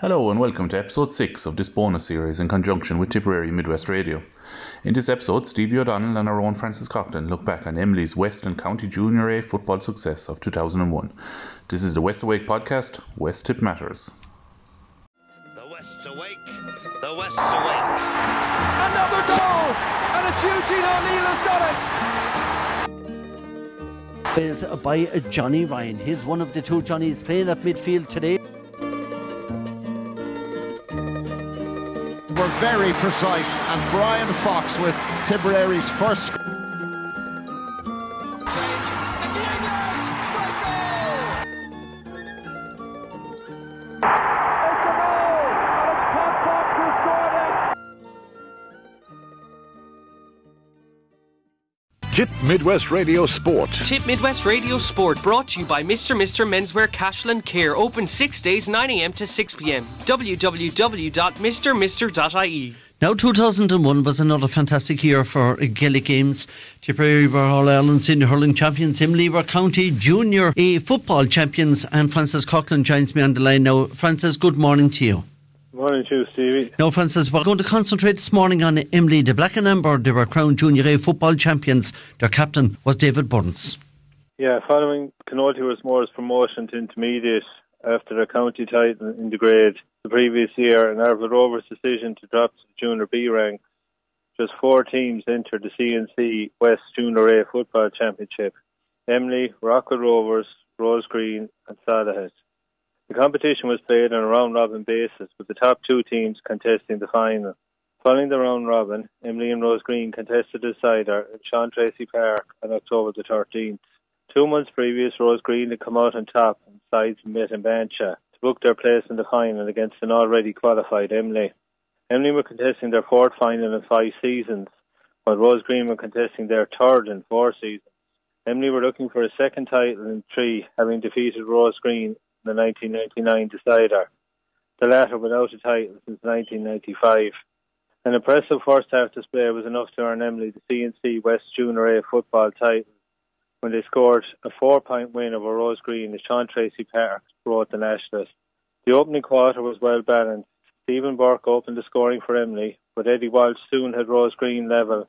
Hello and welcome to episode 6 of this bonus series in conjunction with Tipperary Midwest Radio. In this episode, Stevie O'Donnell and our own Francis Coughlin look back on Emly's West and County Junior A football success of 2001. This is the West Awake podcast, West Tip Matters. The West's awake. The West's awake. Another goal! And it's Eugene O'Neill who's got it! is by Johnny Ryan. He's one of the two Johnnies playing at midfield today. Very precise, and Brian Fox with Tipperary's first. Tip Midwest Radio Sport. Tip Midwest Radio Sport brought to you by Mr. Mr. Menswear Cashland Care. Open six days, 9am to 6pm. www.mrmr.ie. Now, 2001 was another fantastic year for Gaelic Games. Tipperary were All Ireland Senior Hurling Champions, Emly were County Junior A Football Champions, and Francis Coughlin joins me on the line now. Francis, good morning to you. Morning to you, Stevie. Now, Francis, we're going to concentrate this morning on Emly. de Black and Amber, they were crowned Junior A Football Champions. Their captain was David Byrnes. Yeah, following Canolty Moore's promotion to intermediate after their county title in the grade the previous year and Arravale Rovers' decision to drop to the Junior B rank, just four teams entered the CNC West Junior A Football Championship. Emly, Rockwell Rovers, Rose Green and Solohead. The competition was played on a round robin basis with the top two teams contesting the final. Following the round robin, Emly and Rose Green contested the cider at Sean Treacy Park on October the 13th. Two months previous, Rose Green had come out on top and sides met in Bansha to book their place in the final against an already qualified Emly. Emly were contesting their fourth final in five seasons, while Rose Green were contesting their third in four seasons. Emly were looking for a second title in three, having defeated Rose Green the 1999 decider, the latter without a title since 1995. An impressive first half display was enough to earn Emly the CNC West Junior A football title when they scored a four point win over Rose Green as Sean Treacy Park brought the Nationalists. The opening quarter was well balanced. Stephen Burke opened the scoring for Emly, but Eddie Walsh soon had Rose Green level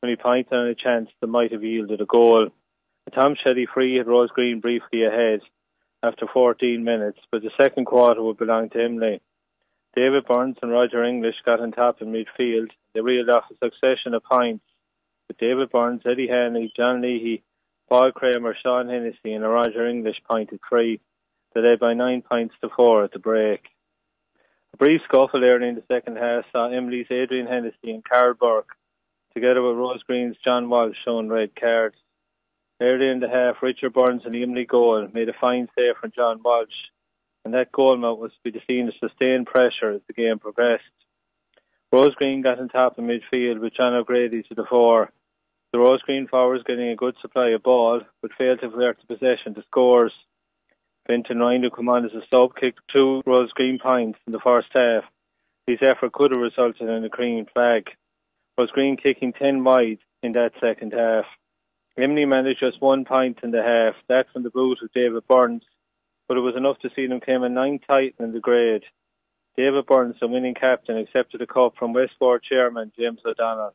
when he pointed on a chance that might have yielded a goal. Tom Shetty free had Rose Green briefly ahead after 14 minutes, but the second quarter would belong to Emly. David Byrnes and Roger English got on top in midfield. They reeled off a succession of points with David Byrnes, Eddie Hanley, John Leahy, Paul Kramer, Sean Hennessy, and Roger English pointed three. They led by nine points to four at the break. A brief scuffle early in the second half saw Emly's Adrian Hennessy and Carl Burke, together with Rose Green's John Walsh, shown red cards. Early in the half, Richard Burns and Emly goal made a fine save from John Walsh, and that goal mount was to be seen as sustained pressure as the game progressed. Rose Green got on top of midfield with John O'Grady to the fore. The Rose Green forwards getting a good supply of ball, but failed to convert the possession to scores. Benton Ryan, who on as a sub, kicked two Rose Green points in the first half. His effort could have resulted in a green flag. Rose Green kicking 10 wide in that second half. Emly managed just one point in the half, that from the boot of David Byrnes, but it was enough to see them claim a ninth title in the grade. David Byrnes, the winning captain, accepted a cup from Westport chairman James O'Donnell.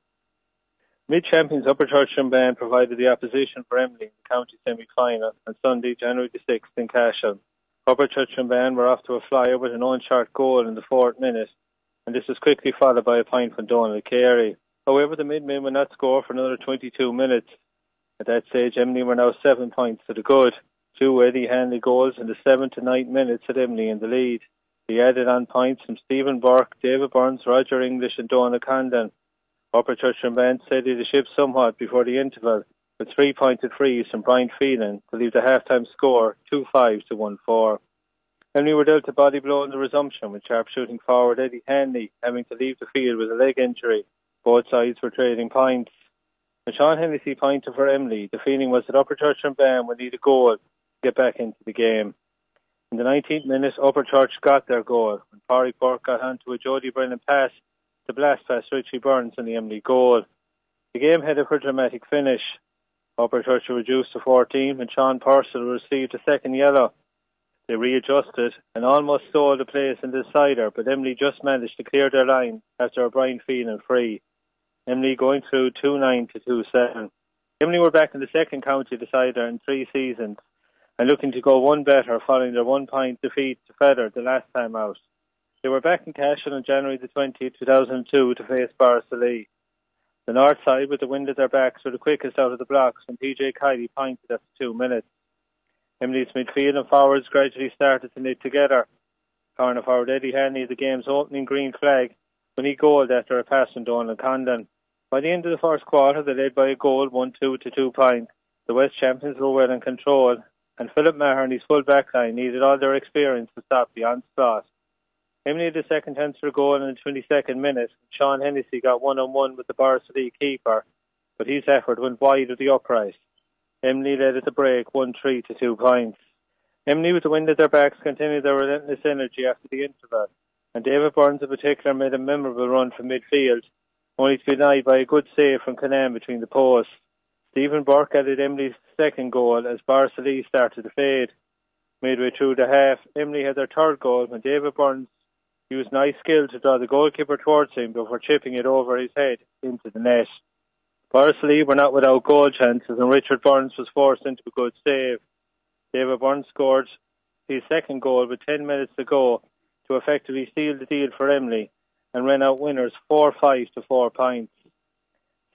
Mid champions Upper Church and Band provided the opposition for Emly in the county semi final on Sunday, January the 6th in Cashel. Upper Church and Band were off to a flyer with an unshot goal in the fourth minute, and this was quickly followed by a point from Donald Carey. However, the midmen would not score for another 22 minutes. At that stage, Emly were now seven points to the good. Two Eddie Hanley goals in the seventh to ninth minutes had Emly in the lead. He added on points from Stephen Burke, David Byrnes, Roger English, and Donald Condon. Upper Church and Band steadied the ship somewhat before the interval, with three pointed frees from Brian Phelan to leave the half-time score 2-5 to 1-4. Emly were dealt a body blow in the resumption, with sharp-shooting forward Eddie Hanley having to leave the field with a leg injury. Both sides were trading points. When Sean Hennessy pointed for Emly, the feeling was that Upper Church and Band would need a goal to get back into the game. In the 19th minute, Upper Church got their goal when Parry Burke got onto a Jody Brennan pass to blast past Richie Burns in the Emly goal. The game for a dramatic finish. Upper Church reduced to 14 when Sean Purcell received a second yellow. They readjusted and almost stole the place in the decider, but Emly just managed to clear their line after a Brian feeling free. Emly going through 2-9 to 2-7. Emly were back in the second county decider in three seasons and looking to go one better following their one-point defeat to Fethard the last time out. They were back in Cashel on January the 20th, 2002 to face Borrisoleigh. The north side, with the wind at their backs, were the quickest out of the blocks and PJ Kiley pointed after two minutes. Emly's midfield and forwards gradually started to knit together. Corner forward Eddie Hanley, the game's opening green flag, when he goaled after a pass from Donald Condon. By the end of the first quarter, they led by a goal, 1-2 to 2 points. The West champions were well in control, and Philip Maher and his full back line needed all their experience to stop the onslaught. Emly had the second chance for a goal in the 22nd minute. Sean Hennessy got one-on-one with the Borrisoleigh keeper, but his effort went wide of the upright. Emly led at the break 1-3 to 2 points. Emly with the wind at their backs continued their relentless energy after the interval, and David Byrnes in particular made a memorable run from midfield, only to be denied by a good save from Canan between the posts. Stephen Burke added Emly's second goal as Borrisoleigh started to fade. Midway through the half, Emly had their third goal when David Byrnes used nice skill to draw the goalkeeper towards him before chipping it over his head into the net. Borrisoleigh were not without goal chances and Richard Burns was forced into a good save. David Byrnes scored his second goal with 10 minutes to go to effectively seal the deal for Emly and ran out winners 4-5 to 4 points.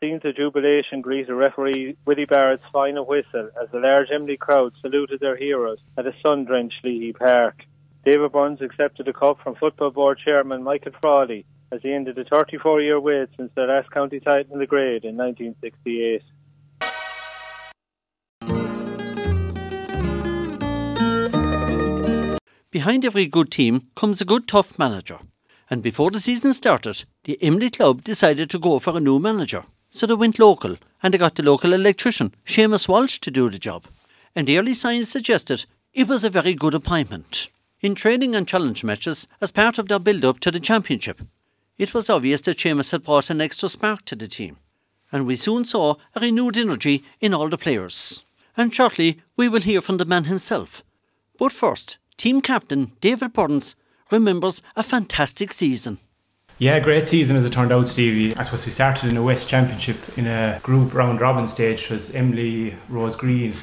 Scenes of jubilation greeted referee Willie Barrett's final whistle as the large Emly crowd saluted their heroes at a sun-drenched Leahy Park. David Byrnes accepted the cup from Football Board Chairman Michael Frawley as he ended a 34 year wait since their last county title in the grade in 1968. Behind every good team comes a good tough manager. And before the season started, the Emly club decided to go for a new manager. So they went local and they got the local electrician, Seamus Walsh, to do the job. And the early signs suggested it was a very good appointment. In training and challenge matches, as part of their build up to the championship, it was obvious that Seamus had brought an extra spark to the team. And we soon saw a renewed energy in all the players. And shortly, we will hear from the man himself. But first, team captain David Byrnes remembers a fantastic season. Yeah, great season as it turned out, Stevie. I suppose we started in the West Championship in a group round robin stage. It was Emly, Rose Green,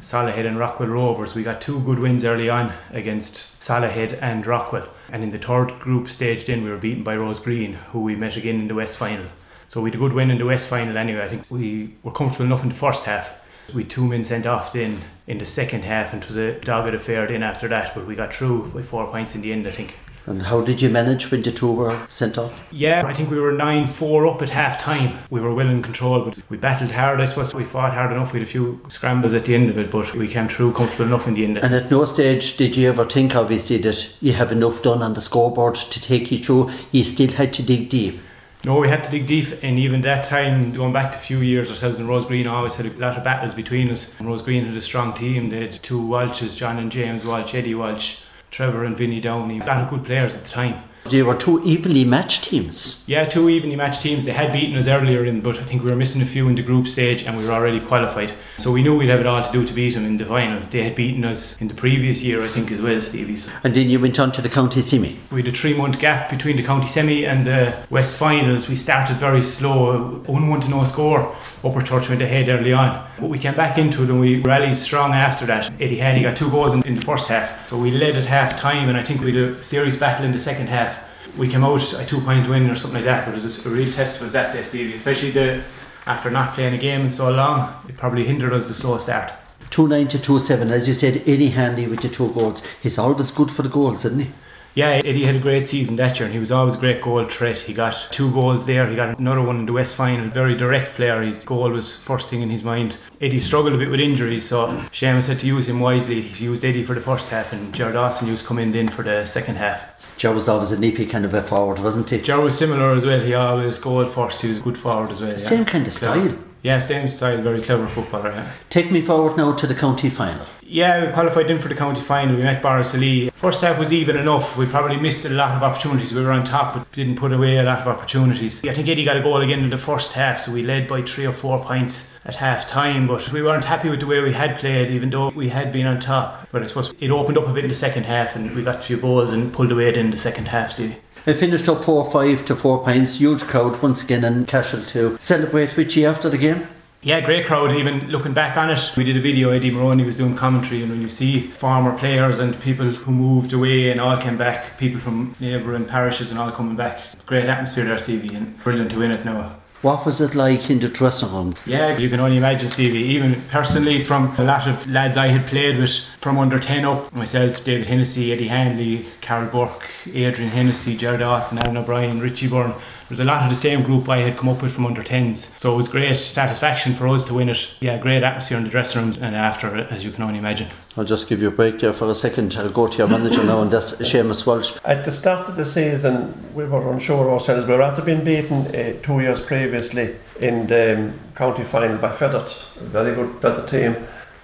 Solohead, and Rockwell Rovers. We got two good wins early on against Solohead and Rockwell. And in the third group stage, then we were beaten by Rose Green, who we met again in the West final. So we had a good win in the West final anyway. I think we were comfortable enough in the first half. We two men sent off then in the second half, and it was a dogged affair then after that. But we got through by four points in the end, I think. And how did you manage when the two were sent off? Yeah, I think we were 9 4 up at half time. We were well in control, but we battled hard. I suppose we fought hard enough. We had a few scrambles at the end of it, but we came through comfortable enough in the end. And at no stage did you ever think, obviously, that you have enough done on the scoreboard to take you through? You still had to dig deep. No, we had to dig deep, and even that time, going back to a few years, ourselves in Rose Green always had a lot of battles between us. Rose Green had a strong team. They had two Walshes, John and James Walsh, Eddie Walsh, Trevor and Vinnie Downey. A lot of good players at the time. They were two evenly matched teams. Yeah, two evenly matched teams. They had beaten us earlier in, but I think we were missing a few in the group stage, and we were already qualified. So we knew we'd have it all to do to beat them in the final. They had beaten us in the previous year, I think, as well, Stevie. And then you went on to the county semi. We had a three month gap between the county semi and the West finals. We started very slow, 1 1 to no score. Upper Church went ahead early on. But we came back into it and we rallied strong after that. Eddie Hanley got two goals in, in the first half. So we led at half time, and I think we had a serious battle in the second half. We came out a two point win or something like that, but it was a real test was that day, Stevie. Especially the after not playing a game in so long, it probably hindered us the slow start. 2 9 to 2 7, as you said, Eddie Hanley with the two goals. He's always good for the goals, isn't he? Yeah, Eddie had a great season that year and he was always a great goal threat. He got two goals there, he got another one in the West final. Very direct player, his goal was first thing in his mind. Eddie struggled a bit with injuries, so Seamus had to use him wisely. He used Eddie for the first half and Jared Dawson used come in then for the second half. Joe was always a nippy kind of a forward, wasn't he? Joe was similar as well, he always goal first, he was a good forward as well. Yeah. Same kind of style. Yeah, same style, very clever footballer. Yeah. Take me forward now to the county final. Yeah, we qualified in for the county final. We met Borrisoleigh. First half was even enough. We probably missed a lot of opportunities. We were on top, but didn't put away a lot of opportunities. I think Eddie got a goal again in the first half, so we led by three or four points at half time. But we weren't happy with the way we had played, even though we had been on top. But I suppose it opened up a bit in the second half, and we got a few goals and pulled away in the second half. See. It finished up 4 5 to 4 points. Huge crowd once again in Cashel to celebrate with you after the game. Yeah, great crowd. Even looking back on it, we did a video. Eddie Maroney was doing commentary, and when you see former players and people who moved away and all came back, people from neighbouring parishes and all coming back, great atmosphere there, Stevie, and brilliant to win it now. What was it like in the dressing room? Yeah, you can only imagine, Stevie. Even personally, from a lot of lads I had played with from under 10 up, myself, David Hennessy, Eddie Hanley, Carol Burke, Adrian Hennessy, Jared Dawson, Alan O'Brien, Richie Byrne. There's a lot of the same group I had come up with from under 10s. So it was great satisfaction for us to win it. Yeah, great atmosphere in the dressing room and after, as you can only imagine. I'll just give you a break there for a second. I'll go to your manager now, and that's Seamus Walsh. At the start of the season, we were unsure ourselves. We were after being beaten uh, two years previously in the um, county final by Fethard, a very good Fethard team,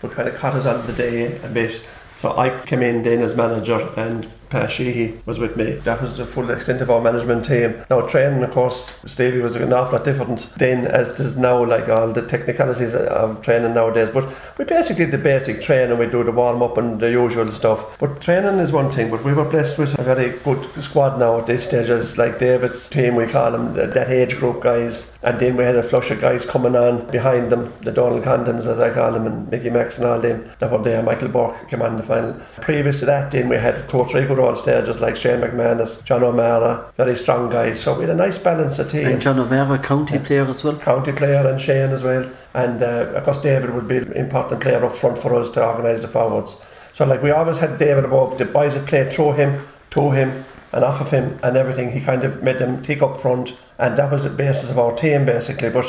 but kind of caught us on the day a bit. So I came in then as manager and Pa Sheehy was with me. That was the full extent of our management team. Now training of course Stevie was an awful lot different then as it is now like all the technicalities of training nowadays. But we basically the basic training, we do the warm up and the usual stuff. But training is one thing, but we were blessed with a very good squad now at this stage as like David's team we call them that age group guys and then we had a flush of guys coming on behind them, the Donald Condons as I call them and Mickey Max and all them that were there. Michael Burke came on in the final. Previous to that then we had three good old stages like Shane McManus, John O'Mara, very strong guys. So we had a nice balance of team. And John O'Mara, county player as well. County player and Shane as well. And uh, of course David would be an important player up front for us to organise the forwards. So like we always had David above, the boys that played through him, to him and off of him and everything. He kind of made them take up front and that was the basis of our team basically. But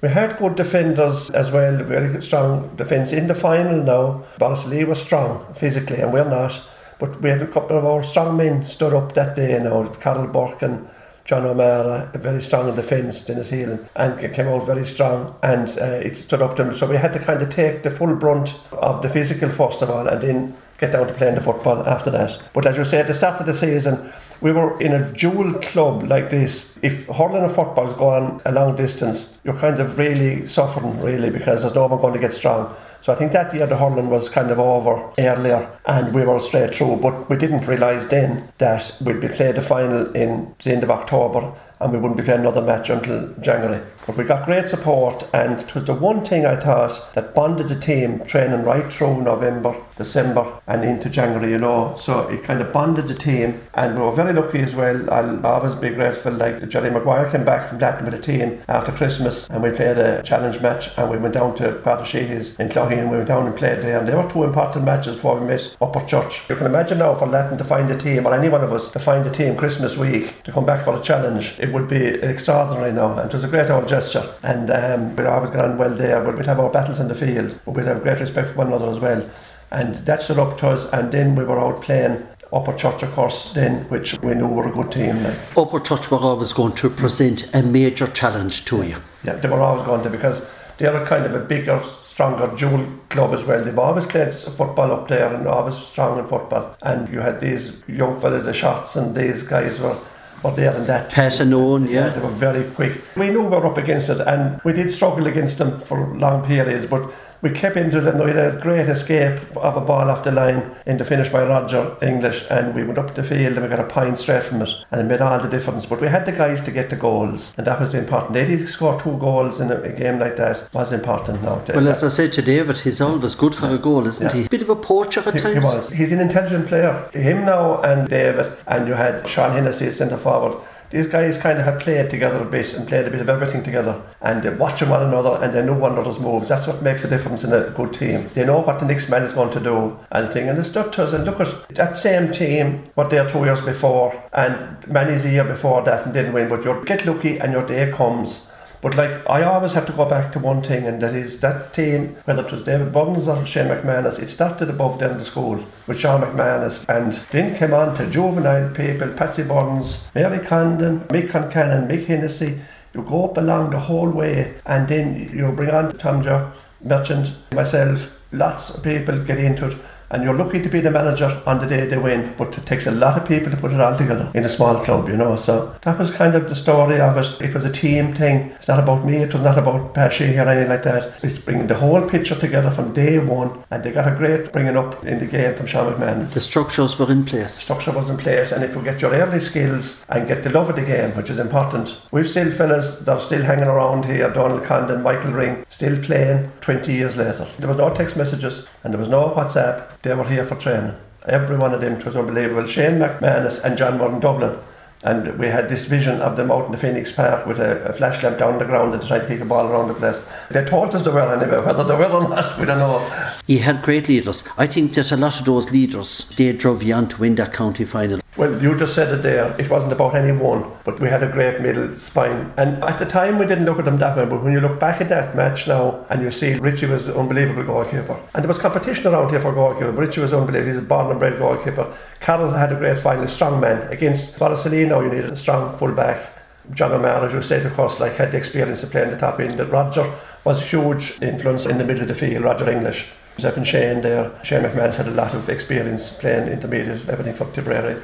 we had good defenders as well, very strong defence. In the final now, Borrisoleigh was strong physically and we're not. But we had a couple of our strong men stood up that day now, Carol Burke and John O'Mara, very strong in defence, Dennis Healing, and came out very strong and uh, it stood up to them. So we had to kind of take the full brunt of the physical first of all and then get down to playing the football after that. But as you at the start of the season, we were in a dual club like this. If hurling and football is going a long distance, you're kind of really suffering, really, because there's no one going to get strong. So I think that year the hurling was kind of over earlier and we were straight through. But we didn't realise then that we'd be playing the final in the end of October and we wouldn't be playing another match until January. But we got great support, and it was the one thing I thought that bonded the team training right through November, December, and into January, you know. So it kind of bonded the team, and we were very lucky as well. I'll always be grateful. Like Jerry Maguire came back from that with the team after Christmas, and we played a challenge match, and we went down to Father in Clogheen, and we went down and played there, and they were two important matches before we met Upper Church. You can imagine now for Latin to find a team, or any one of us to find a team Christmas week to come back for a challenge. It would be extraordinary now, and it was a great old gesture. And um, we'd always get on well there, but we'd have our battles in the field, but we'd have great respect for one another as well. And that stood up to us, and then we were out playing Upper Church, of course, then, which we knew were a good team. Like. Upper Church were always going to present a major challenge to you. Yeah, they were always going to because they're kind of a bigger, stronger dual club as well. They've always played football up there and always strong in football. And you had these young fellas, the shots, and these guys were were there in that. Tess and Owen, yeah. They were very quick. We knew we were up against it and we did struggle against them for long periods, but we kept into it and we had a great escape of a ball off the line in the finish by Roger English and we went up the field and we got a point straight from it and it made all the difference. But we had the guys to get the goals and that was the important. They did score two goals in a, game like that was important now. Well, as I said to David, he's always good for a goal, isn't yeah. he? Bit of a poacher at he, times. He was. He's an intelligent player. Him now and David and you had Sean Hennessy centre forward these guys kind of had played together a bit and played a bit of everything together and they're watching one another and they know one another's moves. That's what makes a difference in a good team. They know what the next man is going to do and thing. And it's stuck to us. And look at that same team, what they are two years before and Manny's a year before that and didn't win. But you get lucky and your day comes. But like I always have to go back to one thing, and that is that team, whether it was David Byrnes or Shane McManus, it started above down the school with Sean McManus, and then came on to juvenile people, Patsy Burns, Mary Condon, Mick Concannon, Mick Hennessy. You go up along the whole way, and then you bring on Tom Joe, Merchant, myself, lots of people get into it and you're lucky to be the manager on the day they win, but it takes a lot of people to put it all together in a small club, you know. So that was kind of the story of it. It was a team thing. It's not about me, it was not about Pesci or anything like that. It's bringing the whole picture together from day one, and they got a great bringing up in the game from Sean McMahon. The structures were in place. The Structure was in place, and if you get your early skills and get the love of the game, which is important, we've still fellas that are still hanging around here, Donald Condon, Michael Ring, still playing 20 years later. There was no text messages and there was no WhatsApp they were here for training. Every one of them was unbelievable. Shane McManus and John were in Dublin. And we had this vision of them out in the Phoenix Park with a, a flash lamp down the ground and trying to kick a ball around the place. They told us they were anyway, whether they were or not, we don't know. He had great leaders. I think that a lot of those leaders, they drove you on to win that county final. Well, you just said it there. It wasn't about any one, but we had a great middle spine. And at the time, we didn't look at them that way. But when you look back at that match now, and you see Richie was an unbelievable goalkeeper, and there was competition around here for goalkeeper. Richie was unbelievable. He's a born and bred goalkeeper. Carroll had a great final, strong man against Borrisolino. You needed a strong fullback. John O'Mara, as you said, of course, like had the experience of playing the top end. Roger was a huge influence in the middle of the field. Roger English. Stephen Shane there. Shane McManus had a lot of experience playing intermediate, everything for Tipperary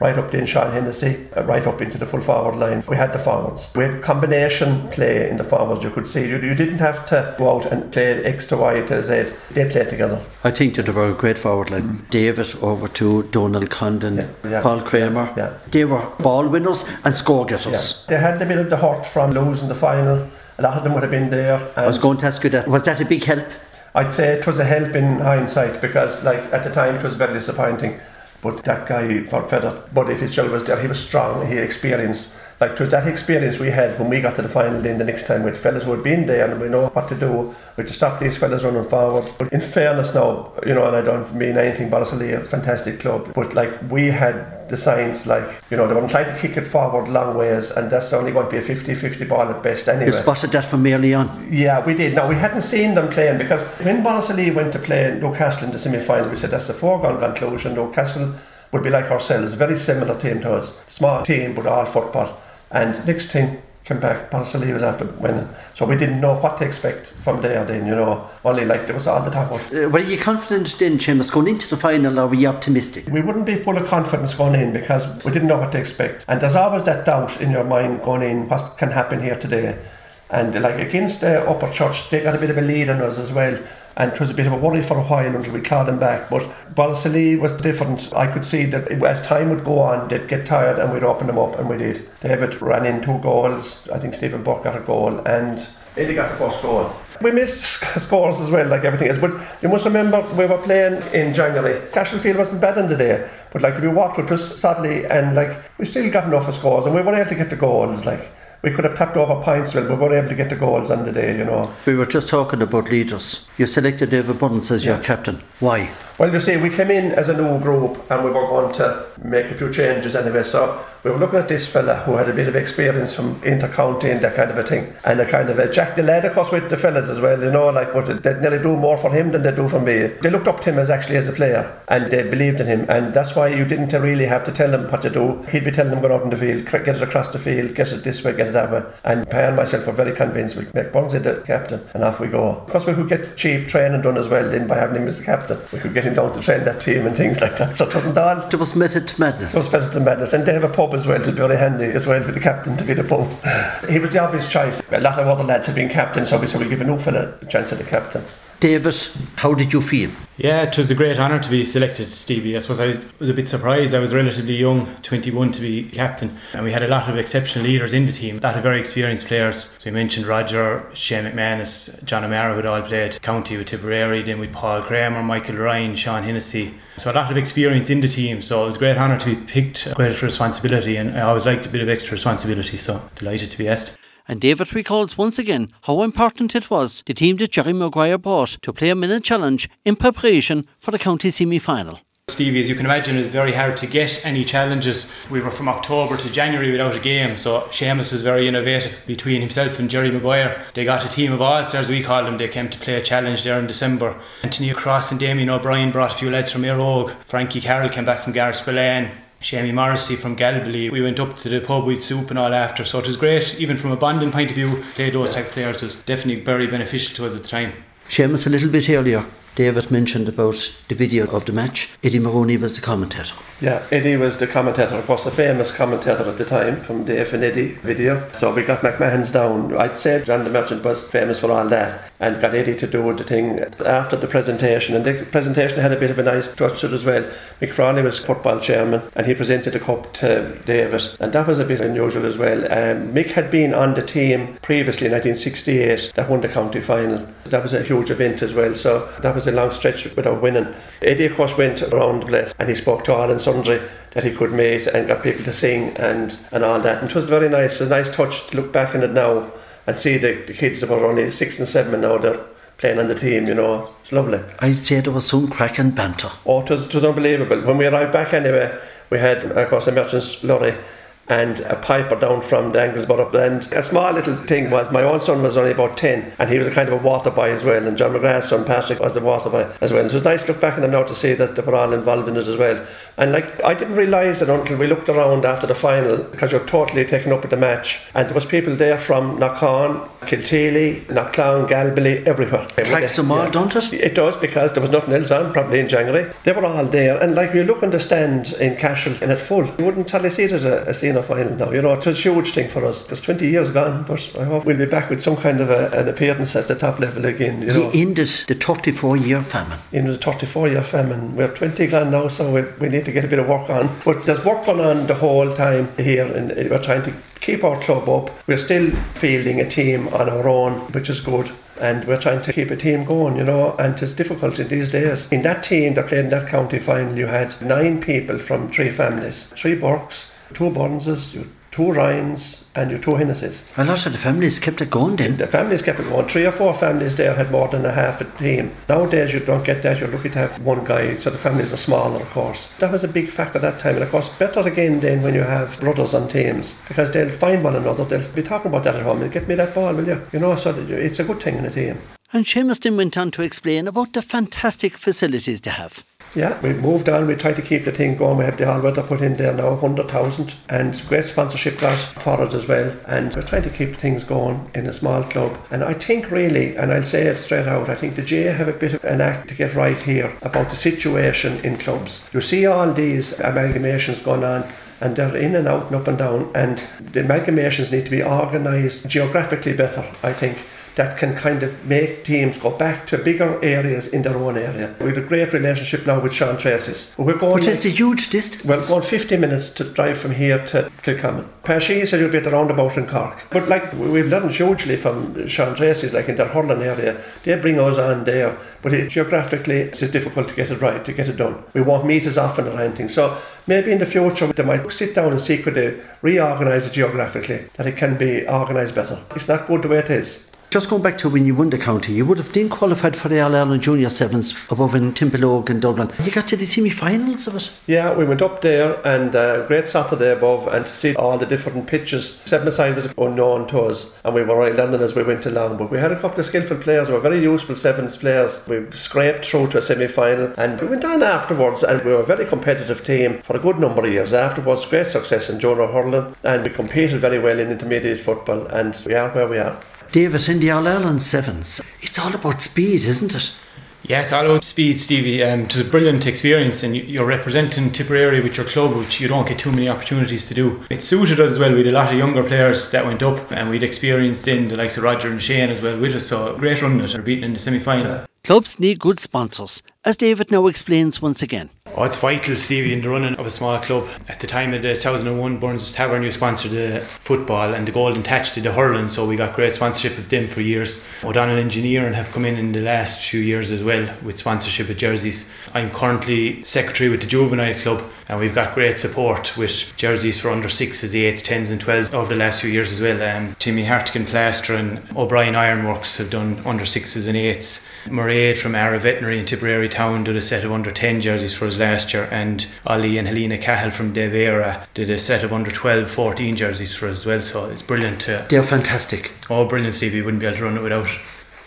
right up to Sean Hennessy, uh, right up into the full forward line. We had the forwards. We had combination play in the forwards. You could see you, you didn't have to go out and play X to Y to Z. They played together. I think that they were a great forward line. Mm. David over to Donald Condon, yeah, yeah, Paul Kramer. Yeah, They were ball winners and score getters. They had a bit of the hurt from losing the final. A lot of them would have been there. I was going to ask you that. Was that a big help? I'd say it was a help in hindsight because, like, at the time, it was very disappointing. But that guy for Fethard, but if his was there, he was strong, he had Like to that experience we had when we got to the final then the next time with fellas who had been there and we know what to do. We to stop these fellas running forward. But in fairness now, you know, and I don't mean anything, but Barcelona, a fantastic club. But like we had the signs like, you know, they were trying to kick it forward long ways and that's only going to be a 50-50 ball at best anyway. You spotted that from early on? Yeah, we did. Now we hadn't seen them playing because when Barcelona went to play in Newcastle in the semi-final, we said that's a foregone conclusion. Newcastle would be like ourselves, very similar team to us. Small team, but all football. And next team came back, Barcelona was after winning. So we didn't know what to expect from there then, you know. Only like there was all the talk of. Uh, were you confident then, Seamus, going into the final or were you optimistic? We wouldn't be full of confidence going in because we didn't know what to expect. And there's always that doubt in your mind going in, what can happen here today. And like against uh, Upper Church, they got a bit of a lead on us as well and it was a bit of a worry for a while until we clawed them back. But Borrisoleigh was different. I could see that as time would go on, they'd get tired and we'd open them up, and we did. David ran in two goals. I think Stephen Burke got a goal, and Eddie got the first goal. We missed scores as well, like everything else. But you must remember, we were playing in January. Cashel wasn't bad in the day, but like you walked with us sadly, and like we still got enough of scores, and we were able to get the goals. Like we could have tapped over points, well, we weren't able to get the goals on the day, you know. We were just talking about leaders. You selected David Buttons as yeah. your captain. Why? Well, you see, we came in as a new group and we were going to make a few changes anyway. So we were looking at this fella who had a bit of experience from intercounty and that kind of a thing, and a kind of a Jack the lad, of course, with the fellas as well, you know, like, but they nearly do more for him than they do for me. They looked up to him as actually as a player, and they believed in him, and that's why you didn't really have to tell them what to do. He'd be telling them go out in the field, get it across the field, get it this way, get it that way, and Pay and myself were very convinced we'd make Burnsy the captain, and off we go. Because we could get cheap training done as well, then by having him as the captain, we could get him down to train that team and things like that. So it wasn't all. It was method to madness. It was method to madness, and they have a pub as well to be very handy as well for the captain to be the pub. he was the obvious choice. A lot of other lads had been captains, so we said we give a new fella a chance at the captain. David, how did you feel? Yeah, it was a great honour to be selected, Stevie. I suppose I was a bit surprised. I was relatively young, 21 to be captain, and we had a lot of exceptional leaders in the team, a lot of very experienced players. So we mentioned Roger, Shane McManus, John O'Mara, who'd all played county with Tipperary, then with Paul Kramer, Michael Ryan, Sean Hennessy. So a lot of experience in the team. So it was a great honour to be picked, great responsibility, and I always liked a bit of extra responsibility. So delighted to be asked and David recalls once again how important it was the team that Jerry Maguire brought to play a minute challenge in preparation for the county semi final. Stevie, as you can imagine, it's very hard to get any challenges. We were from October to January without a game, so Seamus was very innovative between himself and Jerry Maguire. They got a team of All-Stars, we called them. They came to play a challenge there in December. Anthony Cross and Damien O'Brien brought a few lads from Eire Og. Frankie Carroll came back from Gareth Spillane. Shamie Morrissey from Galbally. We went up to the pub with soup and all after, so it was great. Even from a bonding point of view, play those type players was definitely very beneficial to us at the time. Seamus, a little bit earlier, David mentioned about the video of the match. Eddie Maroney was the commentator. Yeah, Eddie was the commentator, of course, the famous commentator at the time from the F and Eddie video. So we got McMahon's down. I'd say John the Merchant was famous for all that and got Eddie to do the thing after the presentation. And the presentation had a bit of a nice touch to it as well. Frawley was football chairman and he presented the cup to Davis, and that was a bit unusual as well. Um, Mick had been on the team previously in 1968 that won the county final. That was a huge event as well. So that was a long stretch without winning. Eddie, of course, went around the place and he spoke to all and sundry that he could meet and got people to sing and, and all that. And it was very nice, a nice touch to look back on it now and see the, the kids that were only six and seven and now they're playing on the team, you know. It's lovely. I'd say there was some cracking banter. Oh, it was, it was unbelievable. When we arrived back anyway, we had, of course, a merchant's lorry and a piper down from the Anglesborough. And a small little thing was my own son was only about 10 and he was a kind of a water boy as well. And John McGrath's son Patrick was a water boy as well. So it was nice to look back on them now to see that they were all involved in it as well. And like I didn't realise it until we looked around after the final because you're totally taken up with the match. And there was people there from Knocklong, Kilteely, Knockclown, Galbally, everywhere. Tracks them all, don't it? It does because there was nothing else on probably in January. They were all there. And like you look on the stand in Cashel and it's full. You wouldn't totally see it as a, a scene final now. You know, it was a huge thing for us. There's 20 years gone, but I hope we'll be back with some kind of a, an appearance at the top level again. You know, He ended the 34 year famine. in the 34 year famine. We're 20 gone now, so we, we need to get a bit of work on. But there's work going on the whole time here, and eh, we're trying to keep our club up. We're still fielding a team on our own, which is good. And we're trying to keep a team going, you know, and it's difficult in these days. In that team that played in that county final, you had nine people from three families three Burks, two Burnses, your two Ryans, and your two Hennessy's. A lot of the families kept it going then. The families kept it going. Three or four families there had more than a half a team. Nowadays, you don't get that. You're lucky to have one guy, so the families are smaller, of course. That was a big factor at that time. And of course, better again then when you have brothers on teams because they'll find one another. They'll be talking about that at home. And get me that ball, will you? You know, so it's a good thing in a team. And Seamus then went on to explain about the fantastic facilities they have. Yeah, we moved on. We tried to keep the thing going. We have the all weather put in there now, 100,000, and great sponsorship got for it as well. And we're trying to keep things going in a small club. And I think, really, and I'll say it straight out, I think the GA have a bit of an act to get right here about the situation in clubs. You see all these amalgamations going on and they're in and out and up and down and the amalgamations need to be organised geographically better I think that can kind of make teams go back to bigger areas in their own area. We have a great relationship now with Sean Treacy's. We're going But it's a huge distance. well, going 50 minutes to drive from here to Kilcommon. You'll be at the roundabout in Cork. But like we've learned hugely from Sean Treacy's, like in their hurling area, they bring us on there. But it, geographically, it's difficult to get it right, to get it done. We won't meet as often or anything. So maybe in the future they might sit down and see could they reorganise it geographically, that it can be organised better. It's not good the way it is. Just going back to when you won the county, you would have then qualified for the All Ireland Junior Sevens above in Templeogue and Dublin. You got to the semi finals of it. Yeah, we went up there and uh, great Saturday above and to see all the different pitches. Seven side was unknown to us and we were learning as we went along. But we had a couple of skillful players, we were very useful sevens players. We scraped through to a semi final and we went on afterwards and we were a very competitive team for a good number of years. Afterwards, great success in junior hurling and we competed very well in intermediate football and we are where we are. David, in the All Ireland Sevens, it's all about speed, isn't it? Yeah, it's all about speed, Stevie. Um, it's a brilliant experience, and you- you're representing Tipperary with your club, which you don't get too many opportunities to do. It suited us as well. We had a lot of younger players that went up, and we'd experienced in the likes of Roger and Shane as well with us. So great run it, or beating in the semi final. Clubs need good sponsors, as David now explains once again. Oh, it's vital, Stevie, in the running of a small club. At the time of the 2001 Burns Tavern, you sponsored the football and the Golden Touch to the hurling, so we got great sponsorship of them for years. O'Donnell Engineering have come in in the last few years as well with sponsorship of jerseys. I'm currently secretary with the Juvenile Club, and we've got great support with jerseys for under 6s, 8s, 10s, and 12s over the last few years as well. Um, Timmy Hartigan Plaster and O'Brien Ironworks have done under 6s and 8s. Murray from Ara Veterinary in Tipperary Town did a set of under 10 jerseys for us last year, and Ali and Helena Cahill from Devera did a set of under 12, 14 jerseys for us as well. So it's brilliant. To, They're fantastic. Oh, brilliant, Stevie. Wouldn't be able to run it without.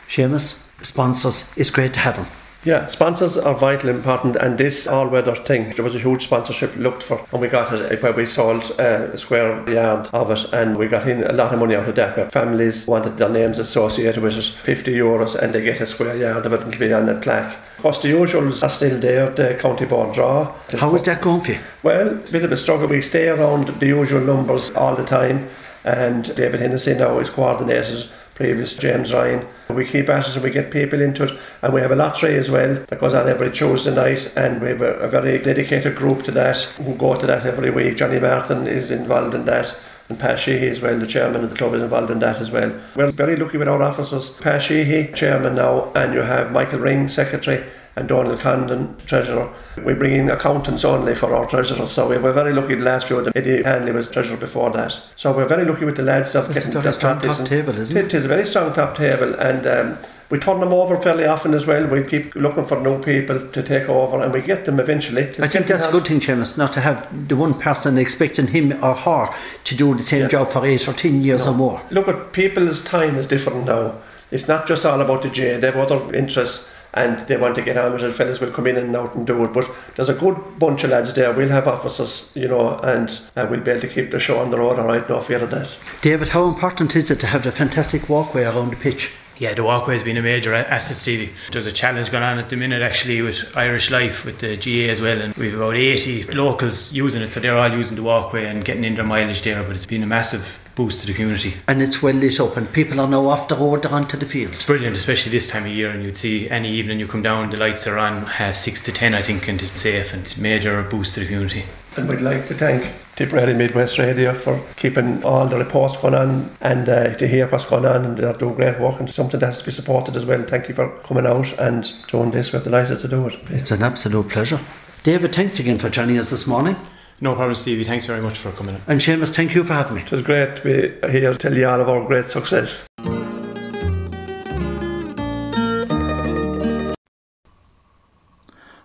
Seamus, sponsors, it's great to have them. Yeah, sponsors are vital important, and this all-weather thing, there was a huge sponsorship looked for, and we got it where we sold uh, a square yard of it, and we got in a lot of money out of that. But families wanted their names associated with it, 50 euros, and they get a square yard of it and it'll be on the plaque. Of course, the usuals are still there, the county board draw. How is that going for you? Well, it's a bit of a struggle. We stay around the usual numbers all the time, and David Hennessy now is coordinated previous James Ryan. We keep at it and we get people into it and we have a lottery as well that goes on every Tuesday night and we have a, a very dedicated group to that who go to that every week. Johnny Martin is involved in that and Pat Sheehy as well, the chairman of the club is involved in that as well. We're very lucky with our officers. Pat Sheehy, chairman now, and you have Michael Ring, secretary, and Donald Condon, treasurer. We bring in accountants only for our treasurers, so we were very lucky the last few of them. Eddie Hanley was treasurer before that. So we're very lucky with the lads of That's getting a very strong top table, isn't it? It is a very strong top table, and um, we turn them over fairly often as well. We keep looking for new people to take over, and we get them eventually. I think that's a good thing, Seamus, not to have the one person expecting him or her to do the same job for eight or ten years or more. Look at people's time is different now. It's not just all about the J. They have other interests and they want to get on with it. Fellas will come in and out and do it. But there's a good bunch of lads there. We'll have officers, you know, and uh, we'll be able to keep the show on the road. All right, no fear of that. David, how important is it to have the fantastic walkway around the pitch? Yeah, the walkway has been a major a- asset, Stevie. There's a challenge going on at the minute actually with Irish Life, with the GA as well, and we've about 80 locals using it, so they're all using the walkway and getting in their mileage there, but it's been a massive boost to the community. And it's well lit up, and people are now off the road, they're onto the field. It's brilliant, especially this time of year, and you'd see any evening you come down, the lights are on half six to ten, I think, and it's safe, and it's a major boost to the community. And we'd like to thank Tipperary Midwest Radio for keeping all the reports going on and uh, to hear what's going on. And they're doing great work and something that has to be supported as well. Thank you for coming out and doing this. We're delighted to do it. It's an absolute pleasure. David, thanks again for joining us this morning. No problem, Stevie. Thanks very much for coming in. And Seamus, thank you for having me. It was great to be here to tell you all of our great success.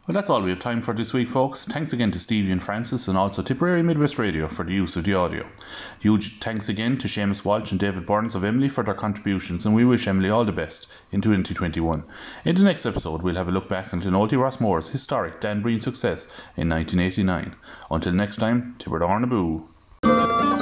Well, that's all we have time for this week, folks. Thanks again to Stevie and Francis, and also Tipperary Midwest Radio for the use of the audio. Huge thanks again to Seamus Walsh and David Byrnes of Emly for their contributions, and we wish Emly all the best in 2021. In the next episode, we'll have a look back into Nolty Rossmore's historic Dan Breen success in 1989. Until next time, Tipper Naboo.